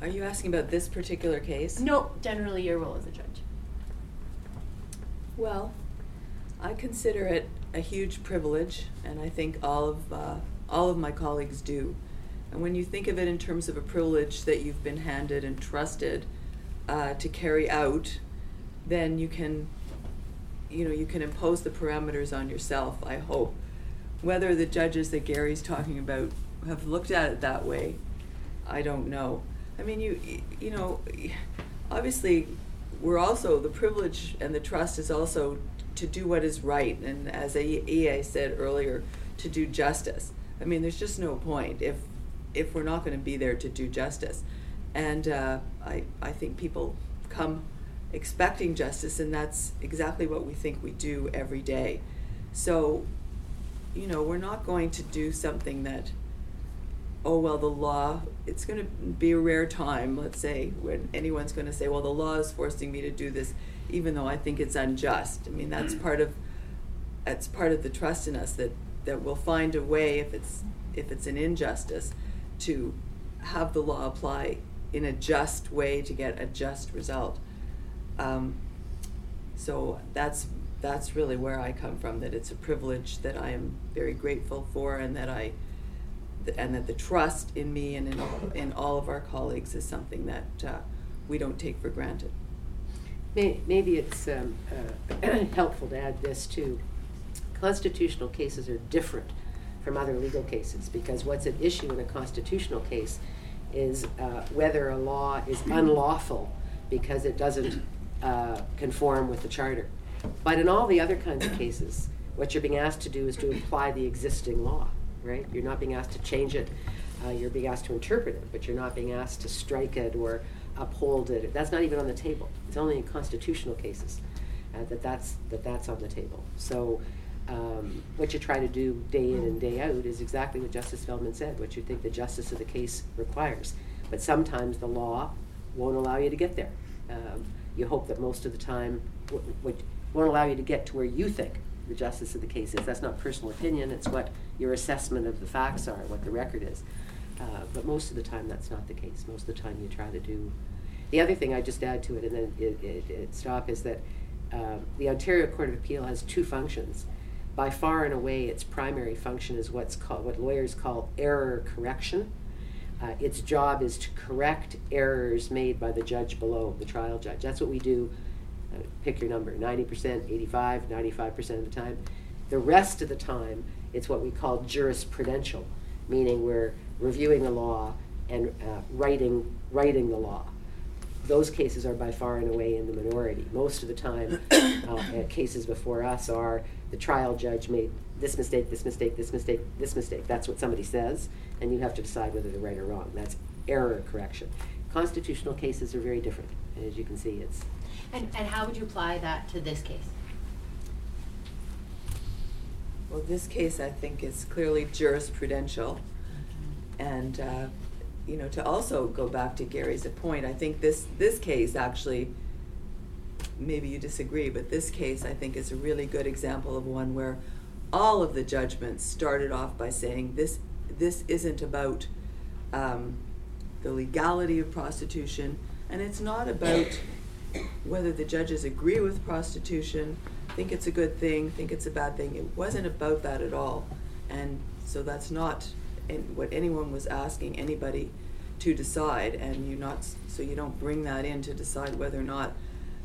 Are you asking about this particular case? No, generally your role as a judge. Well, I consider it a huge privilege, and I think all of uh, all of my colleagues do. And when you think of it in terms of a privilege that you've been handed and trusted uh, to carry out, then you can, you know, you can impose the parameters on yourself. I hope. Whether the judges that Gary's talking about have looked at it that way, I don't know. I mean, you you know, obviously, we're also the privilege and the trust is also to do what is right, and as EA said earlier, to do justice. I mean, there's just no point if if we're not going to be there to do justice, and uh, I I think people come expecting justice, and that's exactly what we think we do every day. So, you know, we're not going to do something that oh well the law it's going to be a rare time let's say when anyone's going to say well the law is forcing me to do this even though i think it's unjust i mean that's part of that's part of the trust in us that that we'll find a way if it's if it's an injustice to have the law apply in a just way to get a just result um, so that's that's really where i come from that it's a privilege that i am very grateful for and that i and that the trust in me and in all, in all of our colleagues is something that uh, we don't take for granted. May- Maybe it's um, uh, helpful to add this too. Constitutional cases are different from other legal cases because what's at issue in a constitutional case is uh, whether a law is unlawful because it doesn't uh, conform with the charter. But in all the other kinds of cases, what you're being asked to do is to apply the existing law, right? You're not being asked to change it. Uh, you're being asked to interpret it, but you're not being asked to strike it or uphold it. That's not even on the table. It's only in constitutional cases uh, that that's that that's on the table. So. Um, what you try to do day in and day out is exactly what Justice Feldman said, what you think the justice of the case requires. But sometimes the law won't allow you to get there. Um, you hope that most of the time, what won't allow you to get to where you think the justice of the case is. That's not personal opinion, it's what your assessment of the facts are, what the record is. Uh, but most of the time, that's not the case. Most of the time, you try to do. The other thing I just add to it, and then it, it, it stop, is that um, the Ontario Court of Appeal has two functions. By far and away, its primary function is what's called what lawyers call error correction. Uh, its job is to correct errors made by the judge below, the trial judge. That's what we do. Uh, pick your number 90%, 85, 95% of the time. The rest of the time, it's what we call jurisprudential, meaning we're reviewing the law and uh, writing, writing the law. Those cases are by far and away in the minority. Most of the time, uh, cases before us are the trial judge made this mistake, this mistake, this mistake, this mistake. That's what somebody says, and you have to decide whether they're right or wrong. That's error correction. Constitutional cases are very different. As you can see, it's And, and how would you apply that to this case? Well, this case, I think, is clearly jurisprudential. And, uh, you know, to also go back to Gary's point, I think this, this case actually, maybe you disagree, but this case, I think, is a really good example of one where all of the judgments started off by saying this, this isn't about um, the legality of prostitution, and it's not about whether the judges agree with prostitution, think it's a good thing, think it's a bad thing. It wasn't about that at all. And so that's not what anyone was asking anybody to decide. And you not so you don't bring that in to decide whether or not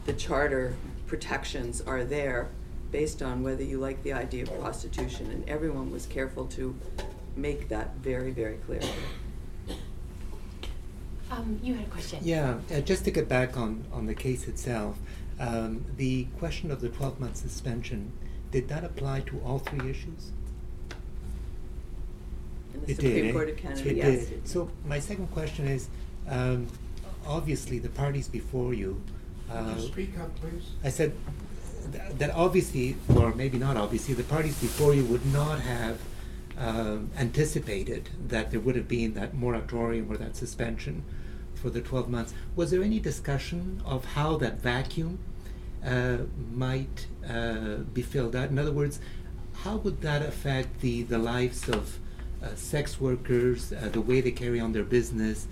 the charter protections are there based on whether you like the idea of prostitution. And everyone was careful to make that very, very clear. Um, you had a question. Yeah, uh, just to get back on, on the case itself, um, the question of the 12 month suspension, did that apply to all three issues? The It Supreme did, eh? Court of Canada, It yes. did. So my second question is, um, obviously the parties before you. Uh, Could you speak up, please? I said th- that obviously, or maybe not obviously, the parties before you would not have um, anticipated that there would have been that moratorium or that suspension for the 12 months. Was there any discussion of how that vacuum uh, might uh, be filled out? In other words, how would that affect the, the lives of uh, sex workers, uh, the way they carry on their business?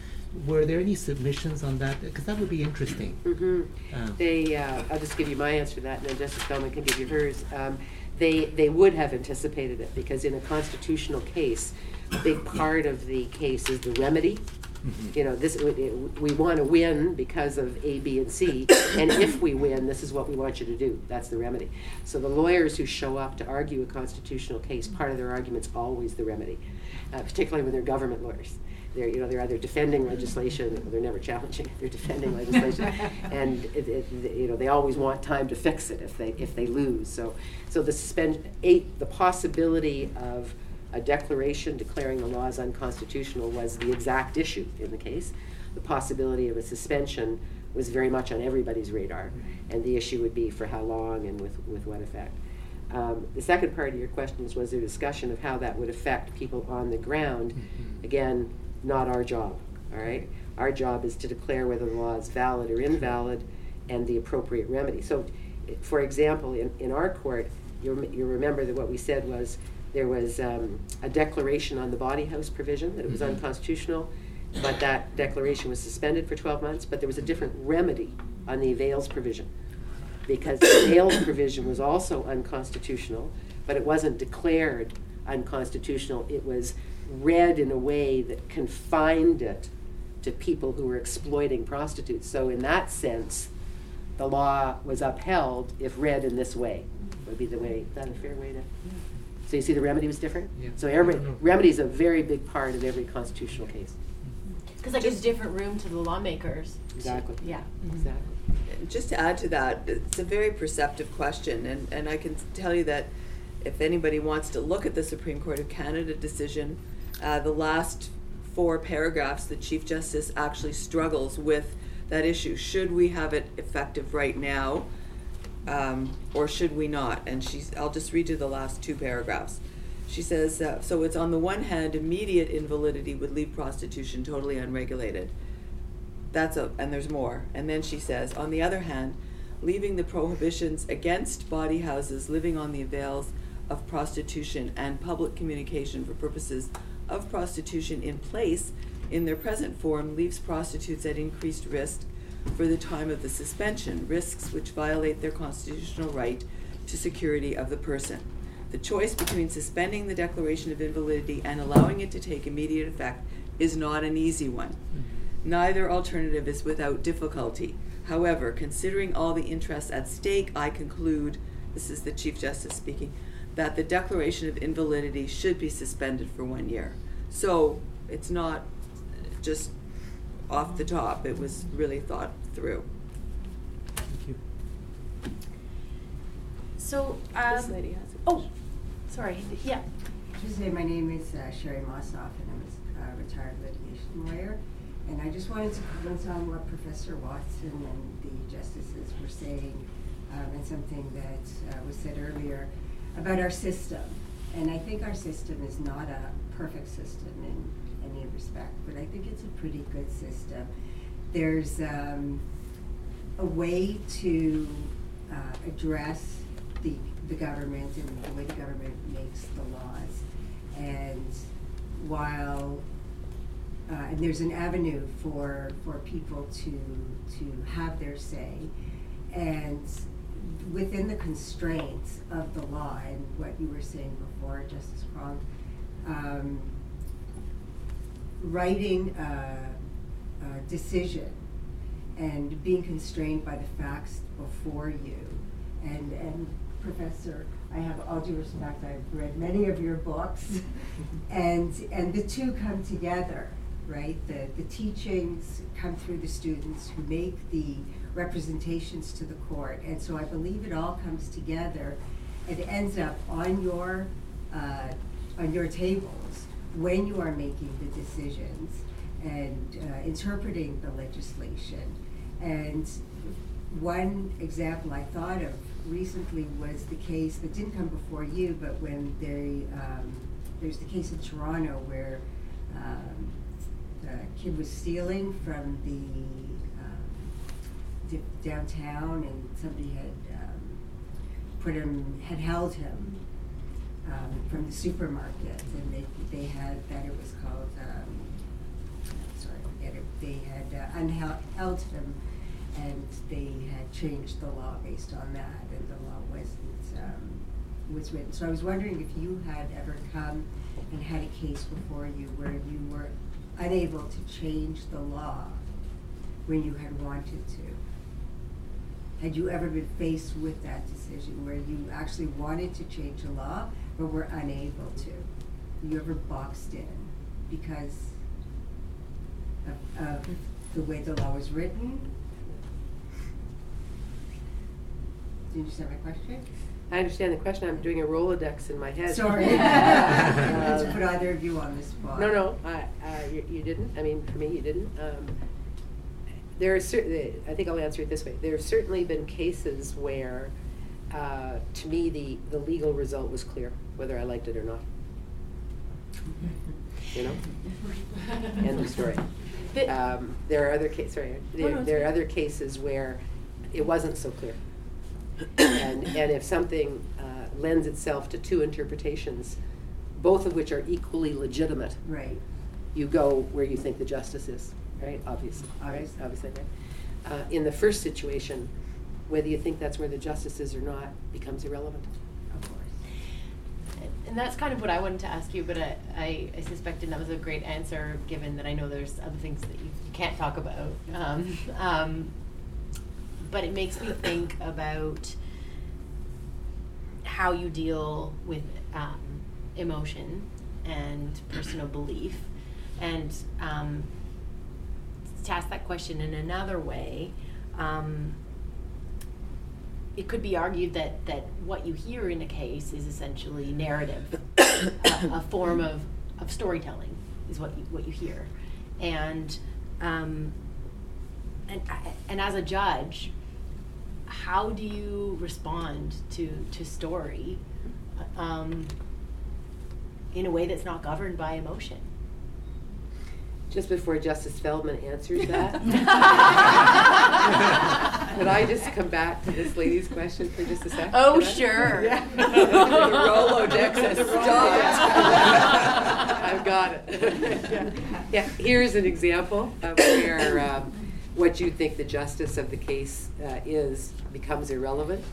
Were there any submissions on that? Because that would be interesting. Mhm. Um, They, uh, I'll just give you my answer to that, and then Justice Feldman can give you hers. Um, they, they would have anticipated it, because in a constitutional case, a big part of the case is the remedy. Mhm. You know, this, we, we wanna win because of A, B, and C, and if we win, this is what we want you to do, that's the remedy. So the lawyers who show up to argue a constitutional case, part of their argument's always the remedy, uh, particularly when they're government lawyers. They're, you know, they're either defending legislation, or they're never challenging, it, they're defending legislation. And it, it, you know, they always want time to fix it if they, if they lose, so, so the suspend, eight, the possibility of a declaration declaring the law as unconstitutional was the exact issue in the case. The possibility of a suspension was very much on everybody's radar, and the issue would be for how long and with, with what effect. Um, the second part of your question is, was a discussion of how that would affect people on the ground? Mhm. Again, not our job, all right? Our job is to declare whether the law is valid or invalid and the appropriate remedy. So, for example, in, in our court, you, you remember that what we said was, there was um, a declaration on the bawdy house provision that it was Mhm. unconstitutional, but that declaration was suspended for twelve months, but there was a different remedy on the avails provision. Because the avails provision was also unconstitutional, but it wasn't declared unconstitutional, it was read in a way that confined it to people who were exploiting prostitutes. So in that sense, the law was upheld if read in this way, would be the way, is that a fair way to? So you see the remedy was different? Yeah. So every, I remedy is a very big part of every constitutional case. Because that gives different room to the lawmakers. Exactly. Yeah. Exactly. Just to add to that, it's a very perceptive question, and, and I can tell you that if anybody wants to look at the Supreme Court of Canada decision, uh, the last four paragraphs, the Chief Justice actually struggles with that issue. Should we have it effective right now, um, or should we not? And she's, I'll just read you the last two paragraphs. She says, uh, so it's on the one hand, immediate invalidity would leave prostitution totally unregulated. That's a, and there's more. And then she says, on the other hand, leaving the prohibitions against bawdy houses living on the avails of prostitution and public communication for purposes of prostitution in place in their present form leaves prostitutes at increased risk for the time of the suspension, risks which violate their constitutional right to security of the person. The choice between suspending the declaration of invalidity and allowing it to take immediate effect is not an easy one. Mm-hmm. Neither alternative is without difficulty. However, considering all the interests at stake, I conclude, this is the Chief Justice speaking, that the declaration of invalidity should be suspended for one year. So it's not just off the top, it was really thought through. Thank you. So, This um, lady has a oh, sorry, yeah. Just say my name is uh, Sherry Mossoff, and I'm a uh, retired litigation lawyer. And I just wanted to comment on what Professor Watson and the justices were saying, um, and something that uh, was said earlier about our system. And I think our system is not a perfect system in any respect, but I think it's a pretty good system. There's um, a way to uh, address the, the government and the way the government makes the laws. And while, uh, and there's an avenue for, for people to, to have their say. And within the constraints of the law and what you were saying before, Justice Cronk, um, writing a, a decision and being constrained by the facts before you. And, and Professor, I have all due respect, I've read many of your books, and, and the two come together, right? The, the teachings come through the students who make the representations to the court. And so I believe it all comes together and ends up on your, uh, on your tables when you are making the decisions and uh, interpreting the legislation. And one example I thought of recently was the case that didn't come before you, but when they, um, there's the case in Toronto where um, the kid was stealing from the um, downtown and somebody had um, put him, had held him um, from the supermarket and they, they had, that it was called, um, sorry, they had uh, unheld, held him and they had changed the law based on that and the law wasn't, um, was written. So I was wondering if you had ever come and had a case before you where you were unable to change the law when you had wanted to. Had you ever been faced with that decision where you actually wanted to change the law but were unable to? You ever boxed in because of, of the way the law was written? Do you understand my question? I understand the question. I'm doing a Rolodex in my head. Sorry. I Um, to put either of you on the spot. No, no, I, uh, you, you didn't. I mean, for me, you didn't. Um, there are certain. I think I'll answer it this way. There have certainly been cases where, uh, to me, the the legal result was clear, whether I liked it or not. You know. End of story. Um, there are other cases. Sorry, there, no, there are other cases where it wasn't so clear. And and if something uh, lends itself to two interpretations, both of which are equally legitimate, Right. you go where you think the justice is, right? Obviously, right? Obviously. Obviously, right? Uh, in the first situation, whether you think that's where the justice is or not becomes irrelevant. Of course. And that's kind of what I wanted to ask you, but I, I, I suspected that was a great answer, given that I know there's other things that you, you can't talk about. Um, um, but it makes me think about how you deal with um, emotion and personal belief, and um, to ask that question in another way. Um, it could be argued that, that what you hear in a case is essentially narrative, a, a form of, of storytelling is what you, what you hear. And, um, and, and as a judge, how do you respond to, to story um, in a way that's not governed by emotion? Just before Justice Feldman answers that, could I just come back to this lady's question for just a second? Oh, sure. Yeah. The Rolodex has stopped. I've got it. Yeah. Yeah, here's an example of where um, what you think the justice of the case uh, is becomes irrelevant.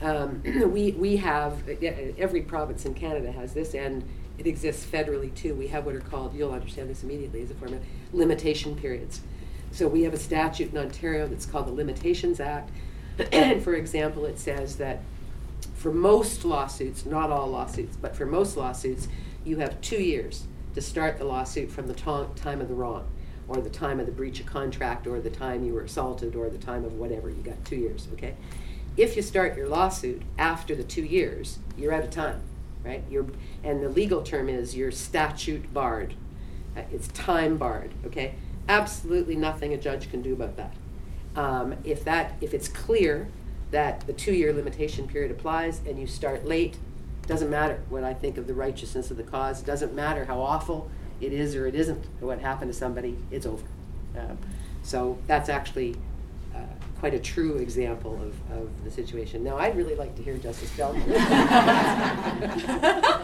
Um, we, we have, every province in Canada has this, and it exists federally too. We have what are called, you'll understand this immediately as a form of limitation periods. So we have a statute in Ontario that's called the Limitations Act. And for example, it says that for most lawsuits, not all lawsuits, but for most lawsuits, you have two years to start the lawsuit from the time of the wrong, or the time of the breach of contract, or the time you were assaulted, or the time of whatever. You got two years, okay? If you start your lawsuit after the two years, you're out of time, right? You're, and the legal term is you're statute barred. Uh, It's time barred, okay? Absolutely nothing a judge can do about that. Um, if that, if it's clear that the two-year limitation period applies and you start late, doesn't matter what I think of the righteousness of the cause, doesn't matter how awful it is or it isn't, what happened to somebody, it's over. Um, so that's actually uh, quite a true example of, of the situation. Now, I'd really like to hear Justice Feldman.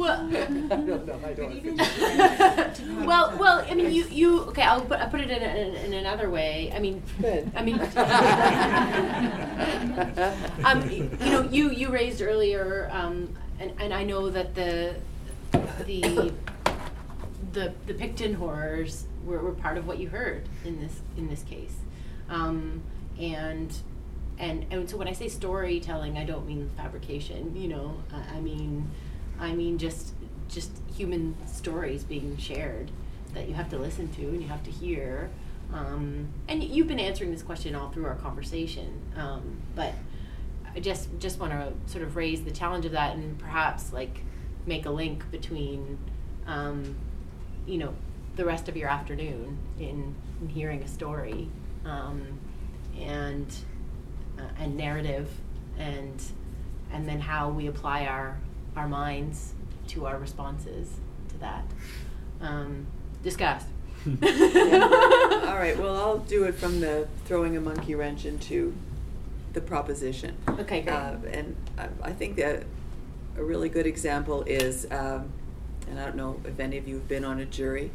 Well, I don't know, I don't. well, well, I mean, you, you, okay, I'll put, I'll put it in, in, in another way. I mean, Good. I mean, um, you know, you, you raised earlier, um, and, and I know that the, the, the, the Pickton horrors were, were part of what you heard in this, in this case. Um, and, and, and so when I say storytelling, I don't mean fabrication, you know, I, I mean, I mean just, just human stories being shared that you have to listen to and you have to hear. Um, and you've been answering this question all through our conversation, um, but I just just want to sort of raise the challenge of that and perhaps like make a link between, um, you know, the rest of your afternoon in, in hearing a story, um, and uh, and narrative, and and then how we apply our our minds to our responses to that. Um, discuss. All right, well, I'll do it from the throwing a monkey wrench into the proposition. Okay, great. Uh, and I, I think that a really good example is, um, and I don't know if any of you have been on a jury,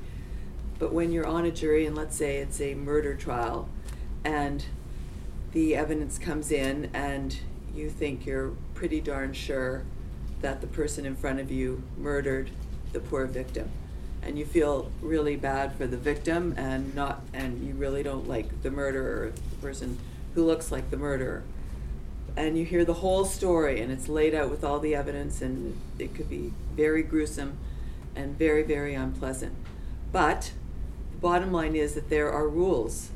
but when you're on a jury and let's say it's a murder trial and the evidence comes in and you think you're pretty darn sure that the person in front of you murdered the poor victim and you feel really bad for the victim and not and you really don't like the murderer the person who looks like the murderer and you hear the whole story and it's laid out with all the evidence and it could be very gruesome and very very unpleasant. But the bottom line is that there are rules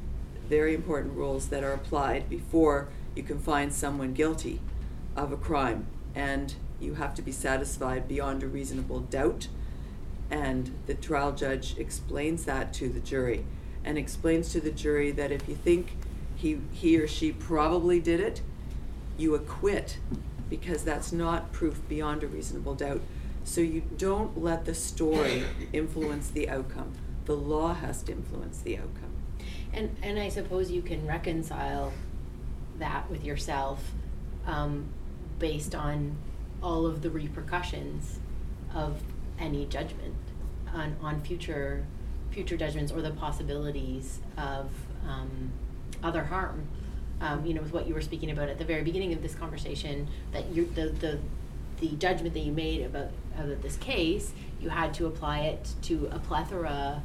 very important rules that are applied before you can find someone guilty of a crime. And you have to be satisfied beyond a reasonable doubt. And the trial judge explains that to the jury and explains to the jury that if you think he, he or she probably did it, you acquit because that's not proof beyond a reasonable doubt. So you don't let the story influence the outcome. The law has to influence the outcome. And and I suppose you can reconcile that with yourself um, based on all of the repercussions of any judgment on, on future future judgments or the possibilities of um, other harm. Um, you know, with what you were speaking about at the very beginning of this conversation, that you the, the the judgment that you made about about this case, you had to apply it to a plethora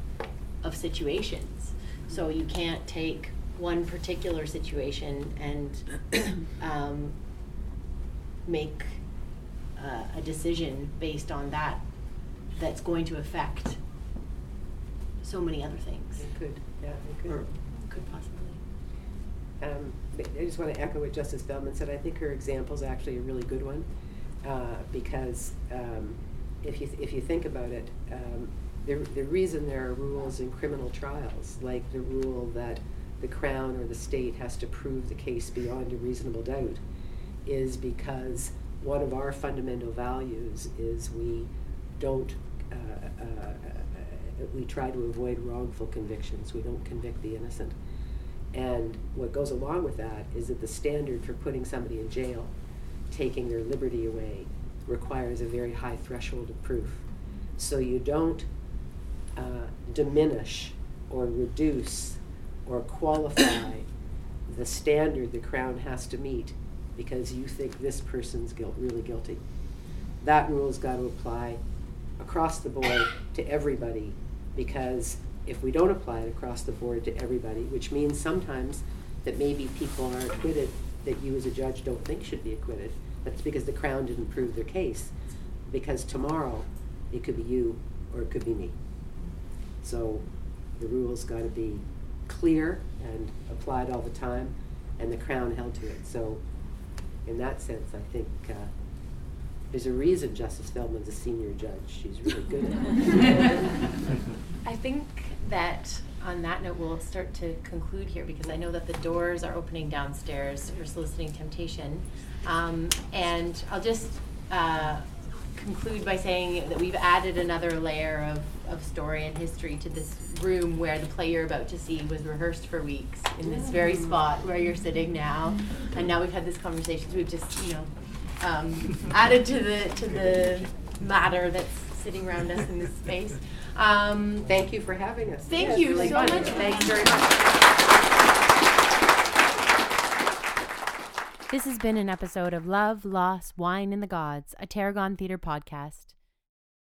of situations. So you can't take one particular situation and um, make uh, a decision based on that that's going to affect so many other things. It could, yeah, it could. Or- Could possibly. Um, I just want to echo what Justice Feldman said. I think her example is actually a really good one uh, because um, if you if you think about it, um, the the reason there are rules in criminal trials, like the rule that the crown or the state has to prove the case beyond a reasonable doubt, is because one of our fundamental values is we don't. Uh, uh, uh, we try to avoid wrongful convictions. We don't convict the innocent. And what goes along with that is that the standard for putting somebody in jail, taking their liberty away, requires a very high threshold of proof. So you don't uh, diminish or reduce or qualify the standard the Crown has to meet because you think this person's guilt, really guilty. That rule's got to apply across the board to everybody because if we don't apply it across the board to everybody, which means sometimes that maybe people are acquitted that you as a judge don't think should be acquitted, that's because the Crown didn't prove their case. Because tomorrow, it could be you or it could be me. So the rule's got to be clear and applied all the time, and the Crown held to it. So in that sense, I think uh, there's a reason Justice Feldman's a senior judge. She's really good at it. I think that on that note, we'll start to conclude here because I know that the doors are opening downstairs for soliciting temptation. Um, and I'll just uh, conclude by saying that we've added another layer of, of story and history to this room where the play you're about to see was rehearsed for weeks in this very spot where you're sitting now. And now we've had this conversation, so we've just, you know, um, added to the to the matter that's sitting around us in this space. Um, Thank you for having us. Thank Yeah, you really so fun. much. Thanks very much. This has been an episode of Love, Loss, Wine, and the Gods, a Tarragon Theatre podcast.